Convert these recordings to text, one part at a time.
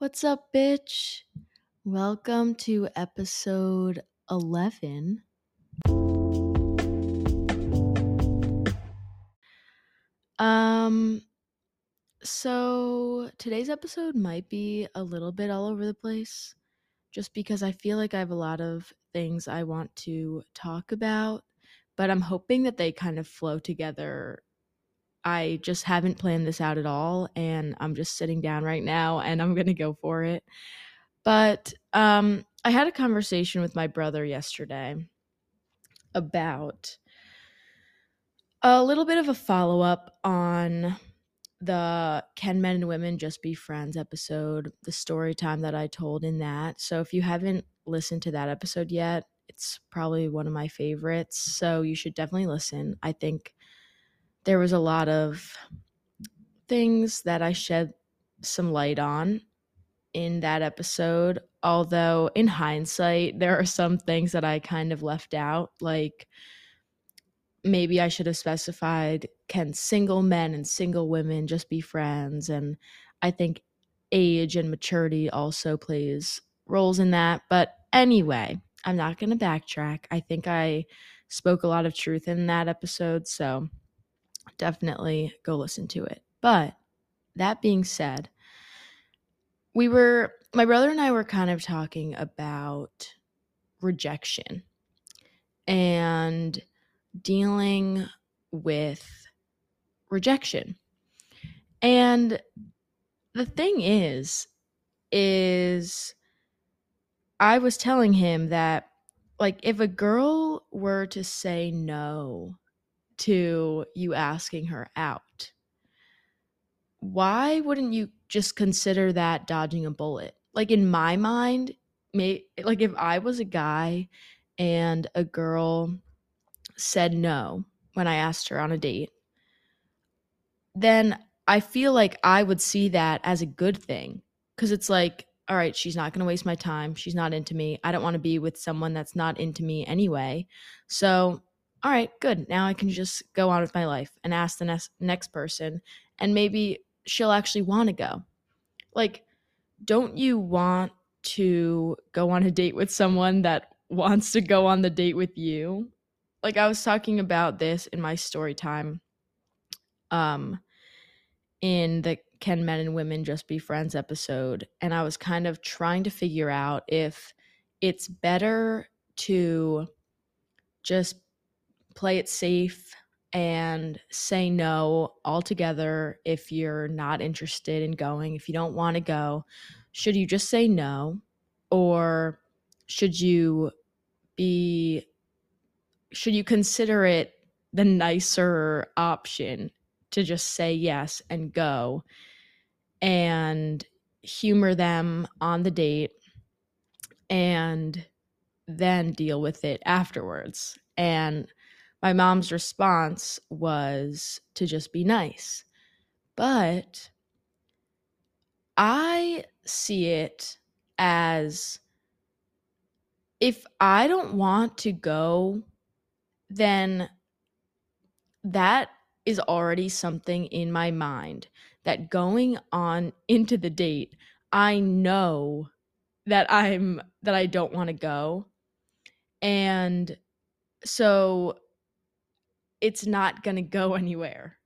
What's up, bitch? Welcome to episode 11. Um, so today's episode might be a little bit all over the place just because I feel like I have a lot of things I want to talk about, but I'm hoping that they kind of flow together. I just haven't planned this out at all, and I'm just sitting down right now and I'm going to go for it. But um, I had a conversation with my brother yesterday about a little bit of a follow up on the Can Men and Women Just Be Friends episode, the story time that I told in that. So if you haven't listened to that episode yet, it's probably one of my favorites. So you should definitely listen. I think there was a lot of things that I shed some light on in that episode. Although, in hindsight, there are some things that I kind of left out. Like, maybe I should have specified can single men and single women just be friends? And I think age and maturity also plays roles in that. But anyway, I'm not going to backtrack. I think I spoke a lot of truth in that episode. So definitely go listen to it. But that being said, we were, my brother and I were kind of talking about rejection and dealing with rejection. And the thing is, is I was telling him that, like, if a girl were to say no to you asking her out, why wouldn't you just consider that dodging a bullet? Like, in my mind, may, like, if I was a guy and a girl said no when I asked her on a date, then I feel like I would see that as a good thing because it's like, all right, she's not going to waste my time. She's not into me. I don't want to be with someone that's not into me anyway. So, all right, good. Now I can just go on with my life and ask the next next person and maybe she'll actually want to go. Like, don't you want to go on a date with someone that wants to go on the date with you? Like I was talking about this in my story time um in the Can Men and Women Just Be Friends episode and I was kind of trying to figure out if it's better to just play it safe and say no altogether if you're not interested in going, if you don't want to go. Should you just say no? Or should you be, should you consider it the nicer option to just say yes and go and humor them on the date and then deal with it afterwards? And my mom's response was to just be nice. But I see it as if I don't want to go, then that is already something in my mind that going on into the date, I know that I'm that I don't want to go. And so it's not going to go anywhere.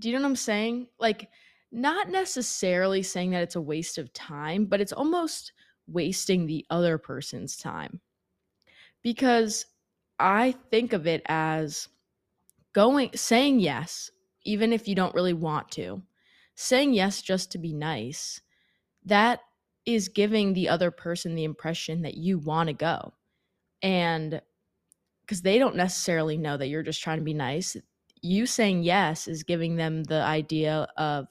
Do you know what I'm saying? Like, not necessarily saying that it's a waste of time, but it's almost wasting the other person's time. Because I think of it as going, saying yes, even if you don't really want to, saying yes just to be nice, that is giving the other person the impression that you want to go. And because they don't necessarily know that you're just trying to be nice. You saying yes is giving them the idea of,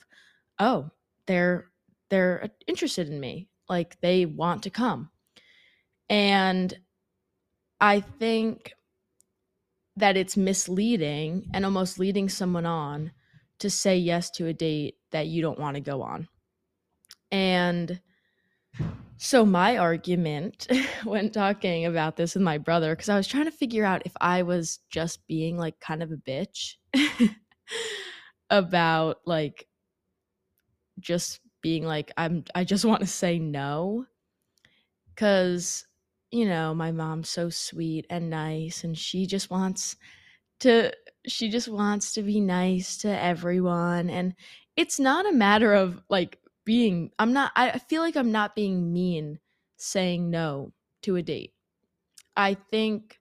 oh, they're they're uh, interested in me, like they want to come. And I think that it's misleading and almost leading someone on to say yes to a date that you don't want to go on. And so my argument when talking about this with my brother cuz I was trying to figure out if I was just being like kind of a bitch about like just being like I'm I just want to say no. Cuz you know, my mom's so sweet and nice and she just wants to she just wants to be nice to everyone and it's not a matter of like being I'm not I feel like I'm not being mean saying no to a date. I think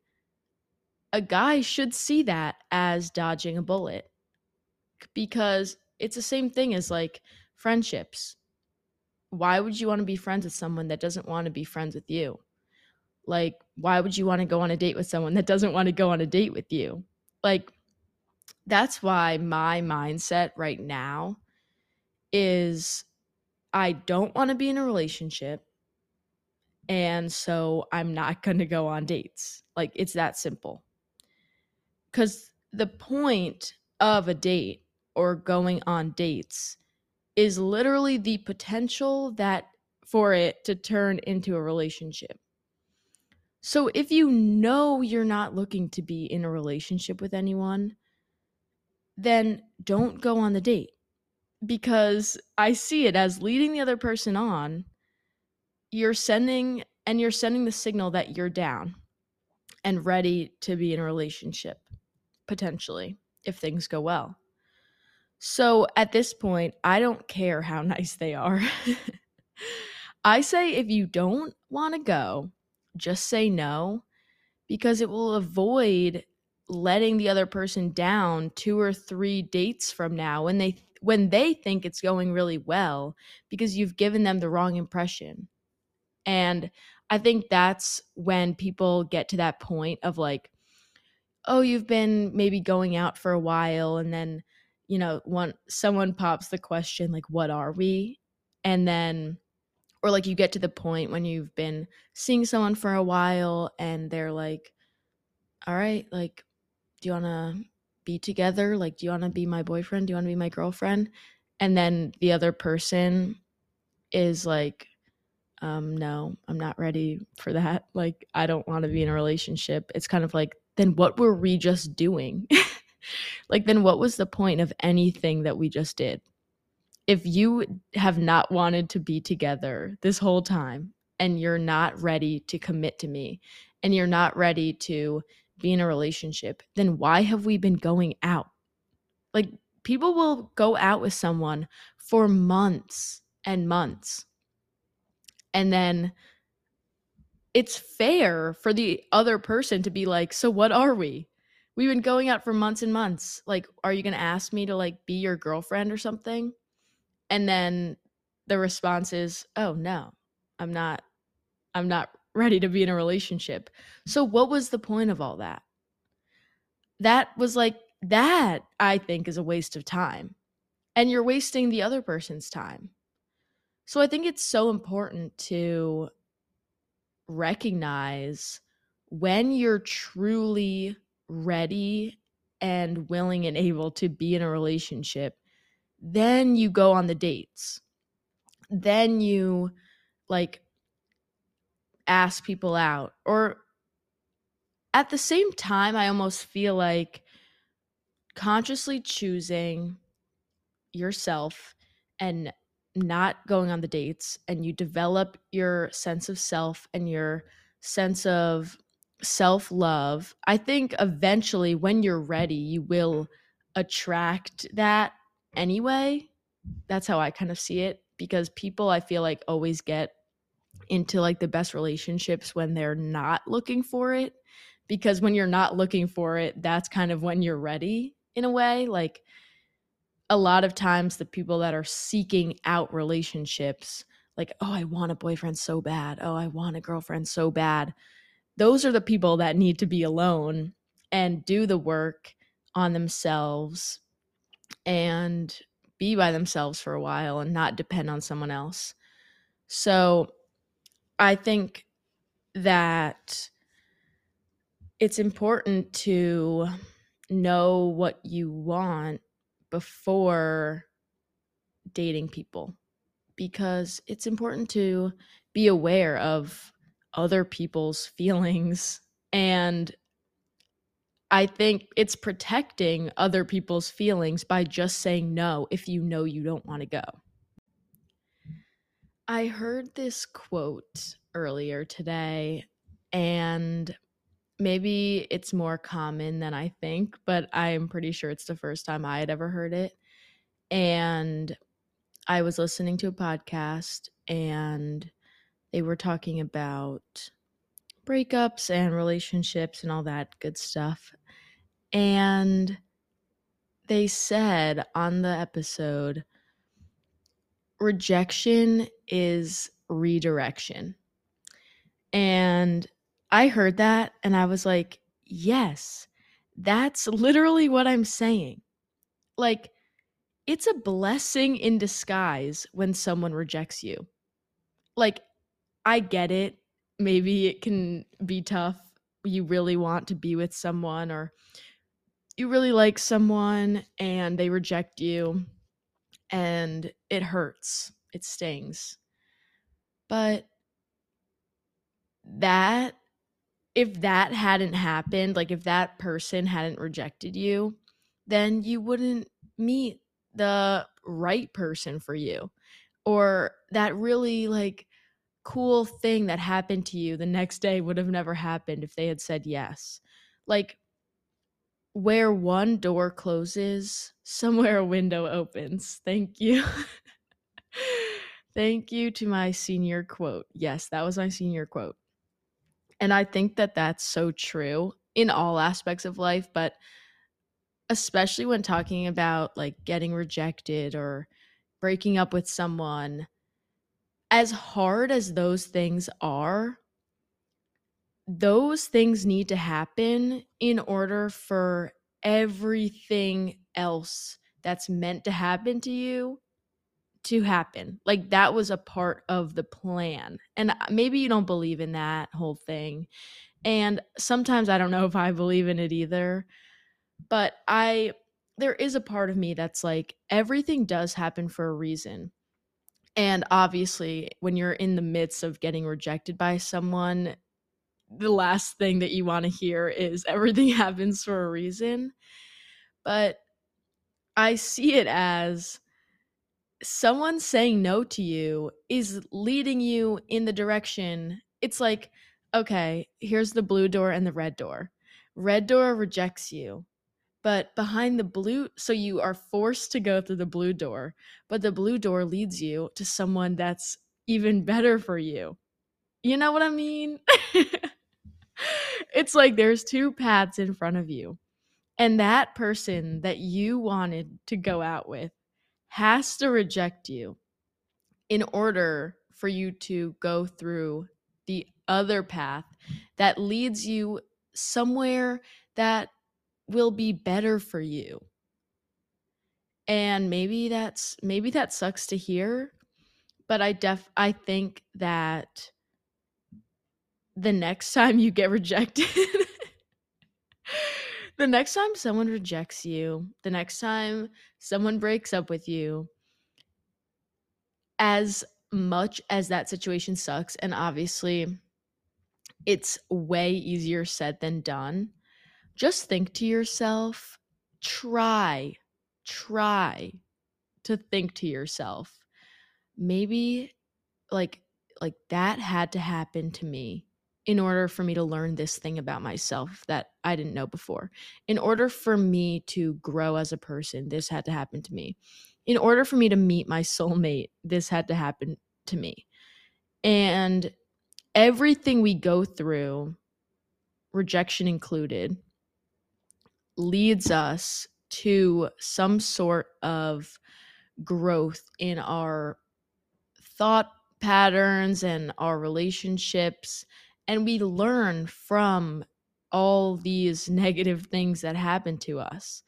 a guy should see that as dodging a bullet because it's the same thing as like friendships. Why would you want to be friends with someone that doesn't want to be friends with you? Like, why would you want to go on a date with someone that doesn't want to go on a date with you? Like, that's why my mindset right now is I don't want to be in a relationship. And so I'm not going to go on dates. Like, it's that simple. Because the point of a date or going on dates is literally the potential that for it to turn into a relationship. So if you know you're not looking to be in a relationship with anyone, then don't go on the date because I see it as leading the other person on. You're sending and you're sending the signal that you're down and ready to be in a relationship potentially if things go well. So at this point, I don't care how nice they are. I say if you don't want to go, just say no because it will avoid letting the other person down two or three dates from now when they when they think it's going really well because you've given them the wrong impression. And I think that's when people get to that point of like oh you've been maybe going out for a while and then you know one someone pops the question like what are we and then or like you get to the point when you've been seeing someone for a while and they're like all right like do you want to be together like do you want to be my boyfriend? Do you want to be my girlfriend? And then the other person is like um no i'm not ready for that. Like i don't want to be in a relationship. It's kind of like then what were we just doing? Like then what was the point of anything that we just did? If you have not wanted to be together this whole time and you're not ready to commit to me and you're not ready to be in a relationship, then why have we been going out? Like, people will go out with someone for months and months. And then it's fair for the other person to be like, So, what are we? We've been going out for months and months. Like, are you going to ask me to like be your girlfriend or something? and then the response is oh no i'm not i'm not ready to be in a relationship. So what was the point of all that? That was like that i think is a waste of time. And you're wasting the other person's time. So i think it's so important to recognize when you're truly ready and willing and able to be in a relationship then you go on the dates. Then you like ask people out or at the same time i almost feel like consciously choosing yourself and not going on the dates and you develop your sense of self and your sense of self love i think eventually when you're ready you will attract that anyway. That's how I kind of see it because people I feel like always get into like the best relationships when they're not looking for it because when you're not looking for it, that's kind of when you're ready in a way. Like a lot of times the people that are seeking out relationships like, "Oh, I want a boyfriend so bad. Oh, I want a girlfriend so bad." Those are the people that need to be alone and do the work on themselves and be by themselves for a while and not depend on someone else. So I think that it's important to know what you want before dating people because it's important to be aware of other people's feelings and I think it's protecting other people's feelings by just saying no if you know you don't want to go. I heard this quote earlier today, and maybe it's more common than I think, but I'm pretty sure it's the first time I had ever heard it. And I was listening to a podcast, and they were talking about breakups and relationships and all that good stuff. And they said on the episode, rejection is redirection. And I heard that and I was like, yes, that's literally what I'm saying. Like, it's a blessing in disguise when someone rejects you. Like, I get it. Maybe it can be tough. You really want to be with someone or you really like someone and they reject you and it hurts. It stings. But that if that hadn't happened, like if that person hadn't rejected you, then you wouldn't meet the right person for you or that really like cool thing that happened to you the next day would have never happened if they had said yes. Like where one door closes, somewhere a window opens. Thank you. Thank you to my senior quote. Yes, that was my senior quote. And I think that that's so true in all aspects of life, but especially when talking about like getting rejected or breaking up with someone, as hard as those things are, those things need to happen in order for everything else that's meant to happen to you to happen. Like that was a part of the plan. And uh, maybe you don't believe in that whole thing. And sometimes I don't know if I believe in it either. But I there is a part of me that's like everything does happen for a reason. And obviously, when you're in the midst of getting rejected by someone, the last thing that you want to hear is everything happens for a reason. But I see it as someone saying no to you is leading you in the direction. It's like, okay, here's the blue door and the red door. Red door rejects you, but behind the blue, so you are forced to go through the blue door, but the blue door leads you to someone that's even better for you. You know what I mean? it's like there's two paths in front of you. And that person that you wanted to go out with has to reject you in order for you to go through the other path that leads you somewhere that will be better for you. And maybe that's maybe that sucks to hear, but I def I think that the next time you get rejected the next time someone rejects you, the next time someone breaks up with you, as much as that situation sucks, and obviously it's way easier said than done, just think to yourself, try, try to think to yourself, maybe like like that had to happen to me in order for me to learn this thing about myself that I didn't know before. In order for me to grow as a person, this had to happen to me. In order for me to meet my soulmate, this had to happen to me. And everything we go through, rejection included, leads us to some sort of growth in our thought patterns and our relationships and we learn from all these negative things that happen to us.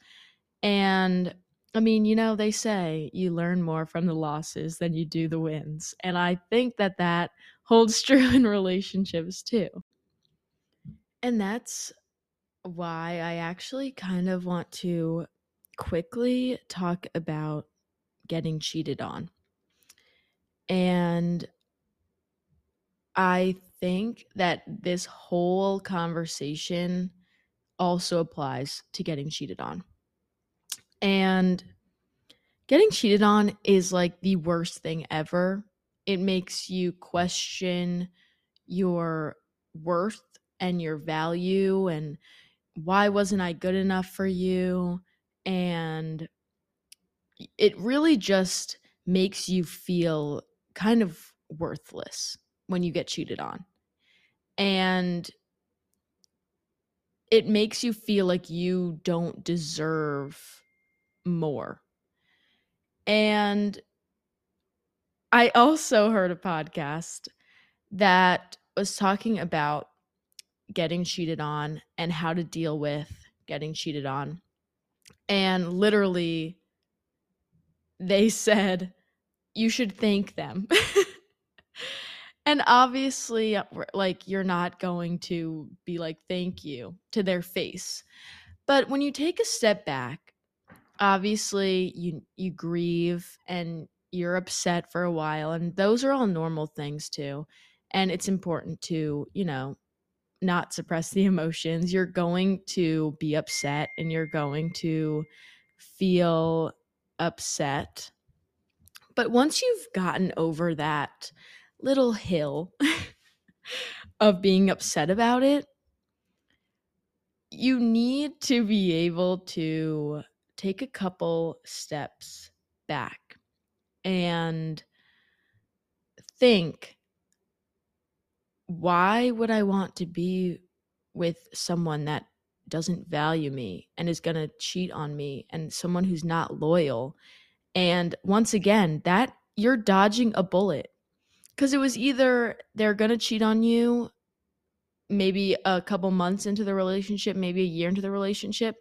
And I mean, you know, they say you learn more from the losses than you do the wins. And I think that that holds true in relationships too. And that's why I actually kind of want to quickly talk about getting cheated on. And I think that this whole conversation also applies to getting cheated on. And getting cheated on is like the worst thing ever. it makes you question your worth and your value and why wasn't I good enough for you? And it really just makes you feel kind of worthless when you get cheated on. And it makes you feel like you don't deserve more. And I also heard a podcast that was talking about getting cheated on and how to deal with getting cheated on. And literally, they said, you should thank them. and obviously, uh, like, you're not going to be like, thank you to their face. But when you take a step back, obviously you you grieve and you're upset for a while and those are all normal things too and it's important to you know not suppress the emotions. You're going to be upset and you're going to feel upset. But once you've gotten over that little hill of being upset about it, you need to be able to take a couple steps back and think why would I want to be with someone that doesn't value me and is going to cheat on me and someone who's not loyal? And once again, that you're dodging a bullet because it was either they're to cheat on you maybe a couple months into the relationship, maybe a year into the relationship.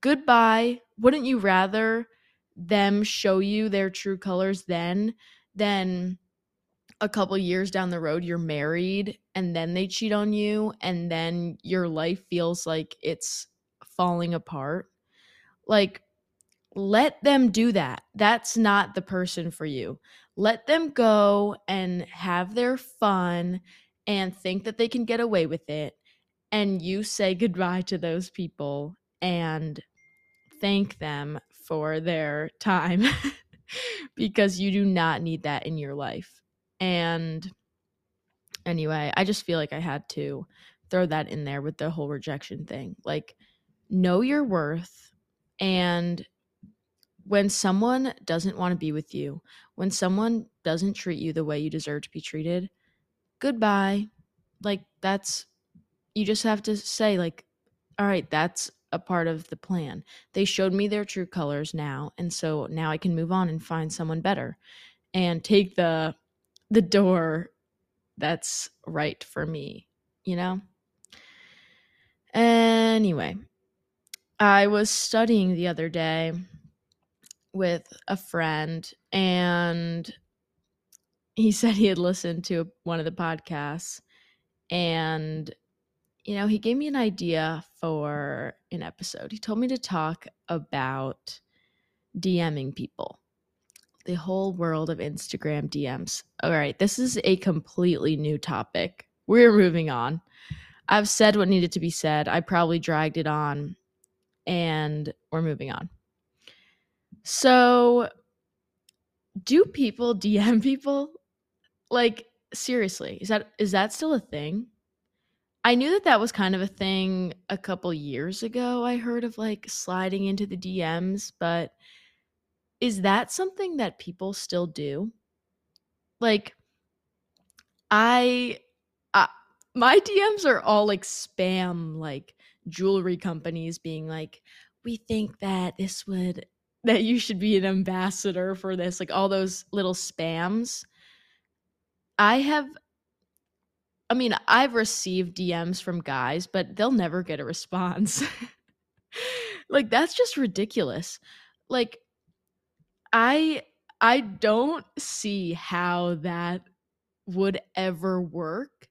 Goodbye. Wouldn't you rather them show you their true colors then than a couple years down the road you're married and then they cheat on you and then your life feels like it's falling apart like let them do that that's not the person for you let them go and have their fun and think that they can get away with it and you say goodbye to those people and thank them for their time because you do not need that in your life and anyway, I just feel like I had to throw that in there with the whole rejection thing. Like, know your worth. And when someone doesn't want to be with you, when someone doesn't treat you the way you deserve to be treated, goodbye. Like, that's, you just have to say, like, all right, that's a part of the plan. They showed me their true colors now. And so now I can move on and find someone better and take the the door that's right for me, you know? Anyway, I was studying the other day with a friend and he said he had listened to one of the podcasts and you know, he gave me an idea for an episode. He told me to talk about DMing people the whole world of Instagram DMs. All right, this is a completely new topic. We're moving on. I've said what needed to be said. I probably dragged it on and we're moving on. So, do people DM people? Like seriously, is that is that still a thing? I knew that that was kind of a thing a couple years ago. I heard of like sliding into the DMs, but is that something that people still do? Like, I, uh, my DMs are all like spam, like jewelry companies being like, we think that this would, that you should be an ambassador for this, like all those little spams. I have, I mean, I've received DMs from guys, but they'll never get a response. like, that's just ridiculous. Like, I I don't see how that would ever work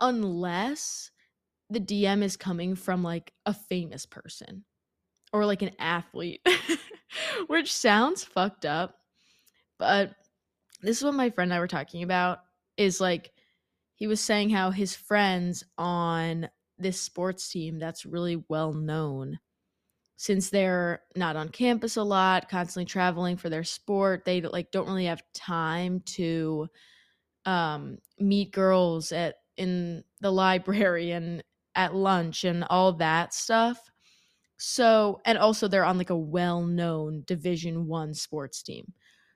unless the DM is coming from like a famous person or like an athlete, which sounds fucked up. But this is what my friend and I were talking about is like he was saying how his friends on this sports team that's really well known since they're not on campus a lot, constantly traveling for their sport, they like don't really have time to um meet girls at in the library and at lunch and all that stuff. So, and also they're on like a well-known Division 1 sports team.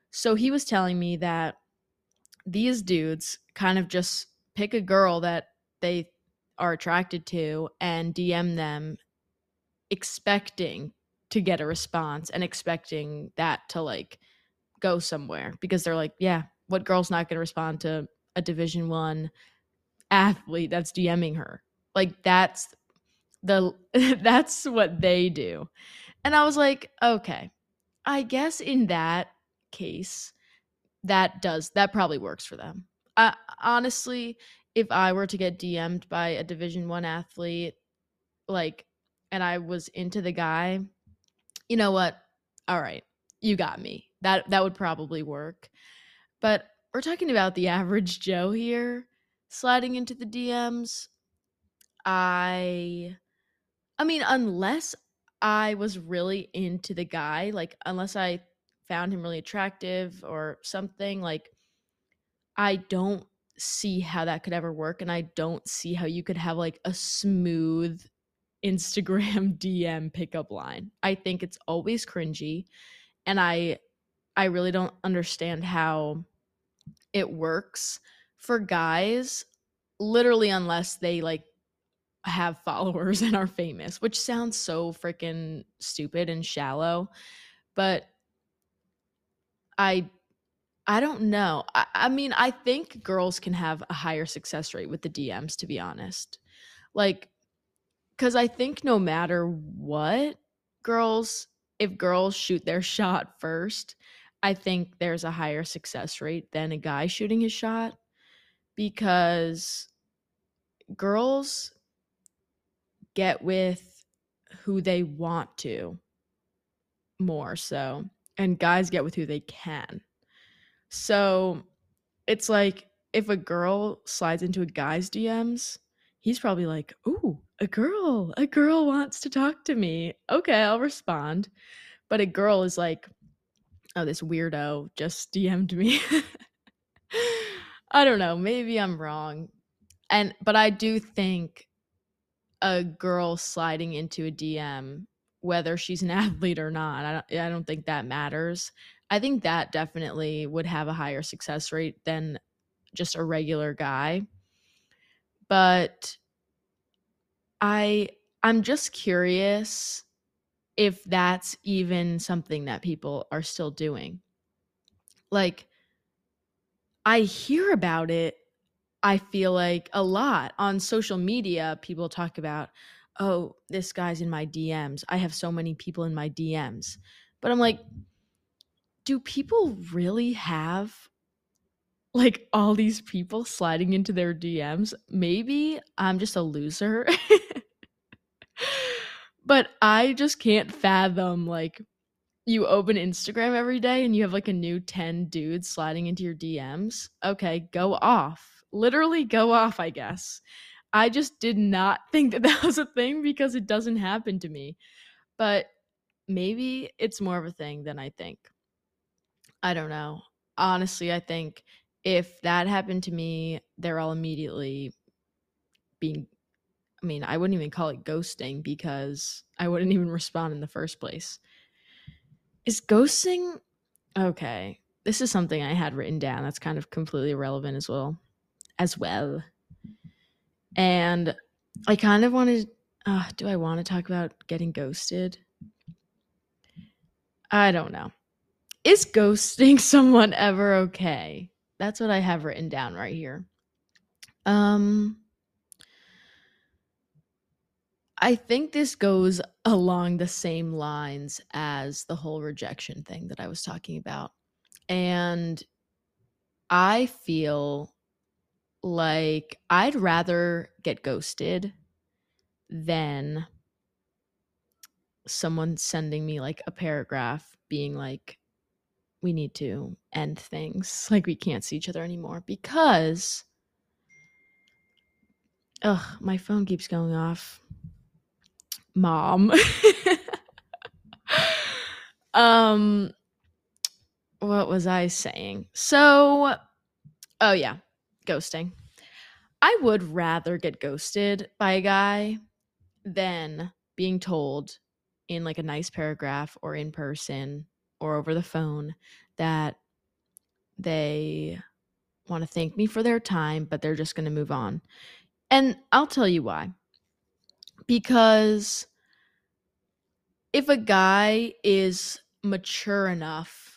So he was telling me that these dudes kind of just pick a girl that they are attracted to and DM them expecting to get a response and expecting that to like go somewhere because they're like, yeah, what girl's not going to respond to a division 1 athlete that's DMing her? Like that's the that's what they do. And I was like, okay. I guess in that case that does that probably works for them. Uh, honestly, if I were to get DM'd by a division 1 athlete like and I was into the guy, you know what? All right. You got me. That that would probably work. But we're talking about the average Joe here sliding into the DMs. I I mean, unless I was really into the guy, like unless I found him really attractive or something, like I don't see how that could ever work and I don't see how you could have like a smooth Instagram DM pickup line. I think it's always cringy and I I really don't understand how it works for guys literally unless they like have followers and are famous, which sounds so freaking stupid and shallow, but I I don't know. I, I mean, I think girls can have a higher success rate with the DMs, to be honest. Like, because I think no matter what, girls, if girls shoot their shot first, I think there's a higher success rate than a guy shooting his shot because girls get with who they want to more so and guys get with who they can. So it's like if a girl slides into a guy's DMs, he's probably like, "Ooh, a girl, a girl wants to talk to me. Okay, I'll respond." But a girl is like, "Oh, this weirdo just DM'd me." I don't know, maybe I'm wrong. And but I do think a girl sliding into a DM whether she's an athlete or not. I don't, I don't think that matters. I think that definitely would have a higher success rate than just a regular guy. But I I'm just curious if that's even something that people are still doing. Like I hear about it I feel like a lot on social media people talk about oh, this guy's in my DMs. I have so many people in my DMs. But I'm like, do people really have like all these people sliding into their DMs? Maybe I'm just a loser. but I just can't fathom like you open Instagram every day and you have like a new 10 dudes sliding into your DMs. Okay, go off. Literally go off, I guess. I just did not think that that was a thing because it doesn't happen to me. But maybe it's more of a thing than I think. I don't know. Honestly, I think if that happened to me, they're all immediately being I mean, I wouldn't even call it ghosting because I wouldn't even respond in the first place. Is ghosting okay? This is something I had written down that's kind of completely irrelevant as well. As well. And I kind of wanted, uh, do I want to talk about getting ghosted? I don't know. Is ghosting someone ever okay? That's what I have written down right here. Um, I think this goes along the same lines as the whole rejection thing that I was talking about. And I feel like I'd rather get ghosted than someone sending me like a paragraph being like we need to end things. Like we can't see each other anymore. Because ugh my phone keeps going off. Mom. Um what was I saying? So oh yeah, ghosting. I would rather get ghosted by a guy than being told in like a nice paragraph or in person or over the phone that they want to thank me for their time, but they're just going to move on. And I'll tell you why. Because if a guy is mature enough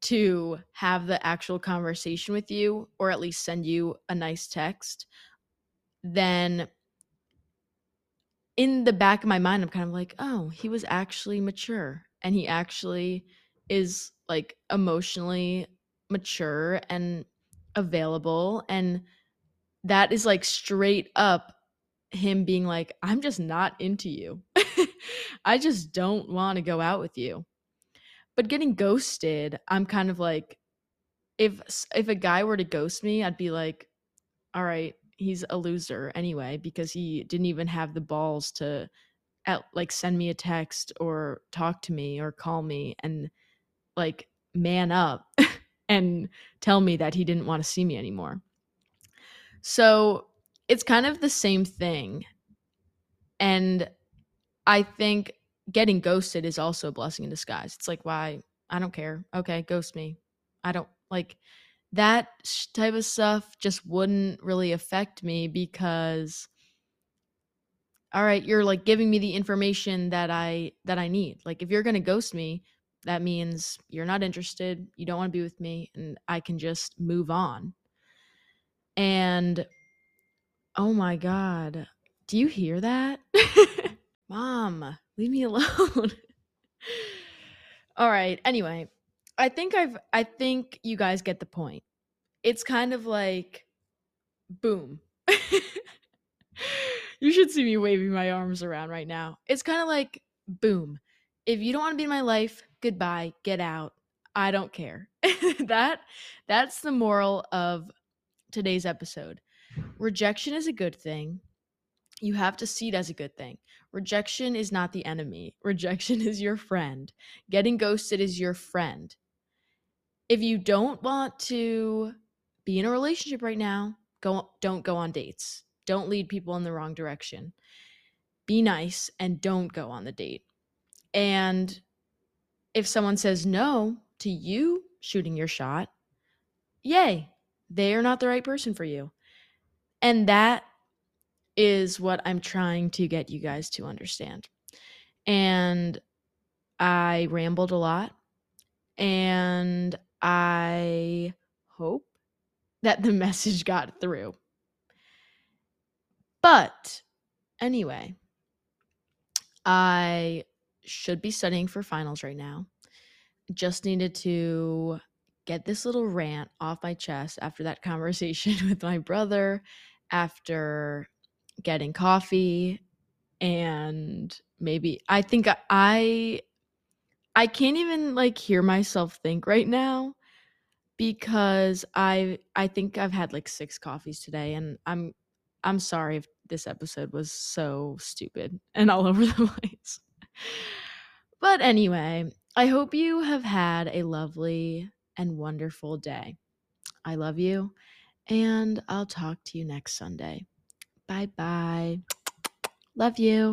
to have the actual conversation with you or at least send you a nice text, then in the back of my mind, I'm kind of like, oh, he was actually mature and he actually is like emotionally mature and available. And that is like straight up him being like, I'm just not into you. I just don't want to go out with you. But getting ghosted, I'm kind of like, if if a guy were to ghost me, I'd be like, all right, he's a loser anyway because he didn't even have the balls to at, like send me a text or talk to me or call me and like man up and tell me that he didn't want to see me anymore. So it's kind of the same thing. And I think getting ghosted is also a blessing in disguise. It's like, why? I don't care. Okay, ghost me. I don't like that type of stuff just wouldn't really affect me because all right you're like giving me the information that i that i need like if you're going to ghost me that means you're not interested you don't want to be with me and i can just move on and oh my god do you hear that mom leave me alone all right anyway I think I've I think you guys get the point. It's kind of like boom. you should see me waving my arms around right now. It's kind of like boom. If you don't want to be in my life, goodbye, get out. I don't care. that that's the moral of today's episode. Rejection is a good thing. You have to see it as a good thing. Rejection is not the enemy. Rejection is your friend. Getting ghosted is your friend if you don't want to be in a relationship right now, go don't go on dates. Don't lead people in the wrong direction. Be nice and don't go on the date. And if someone says no to you shooting your shot, yay, they are not the right person for you. And that is what I'm trying to get you guys to understand. And I rambled a lot and I hope that the message got through. But anyway, I should be studying for finals right now. Just needed to get this little rant off my chest after that conversation with my brother, after getting coffee, and maybe I think I I can't even like hear myself think right now because I I think I've had like 6 coffees today and I'm I'm sorry if this episode was so stupid and all over the place. But anyway, I hope you have had a lovely and wonderful day. I love you and I'll talk to you next Sunday. Bye bye. Love you.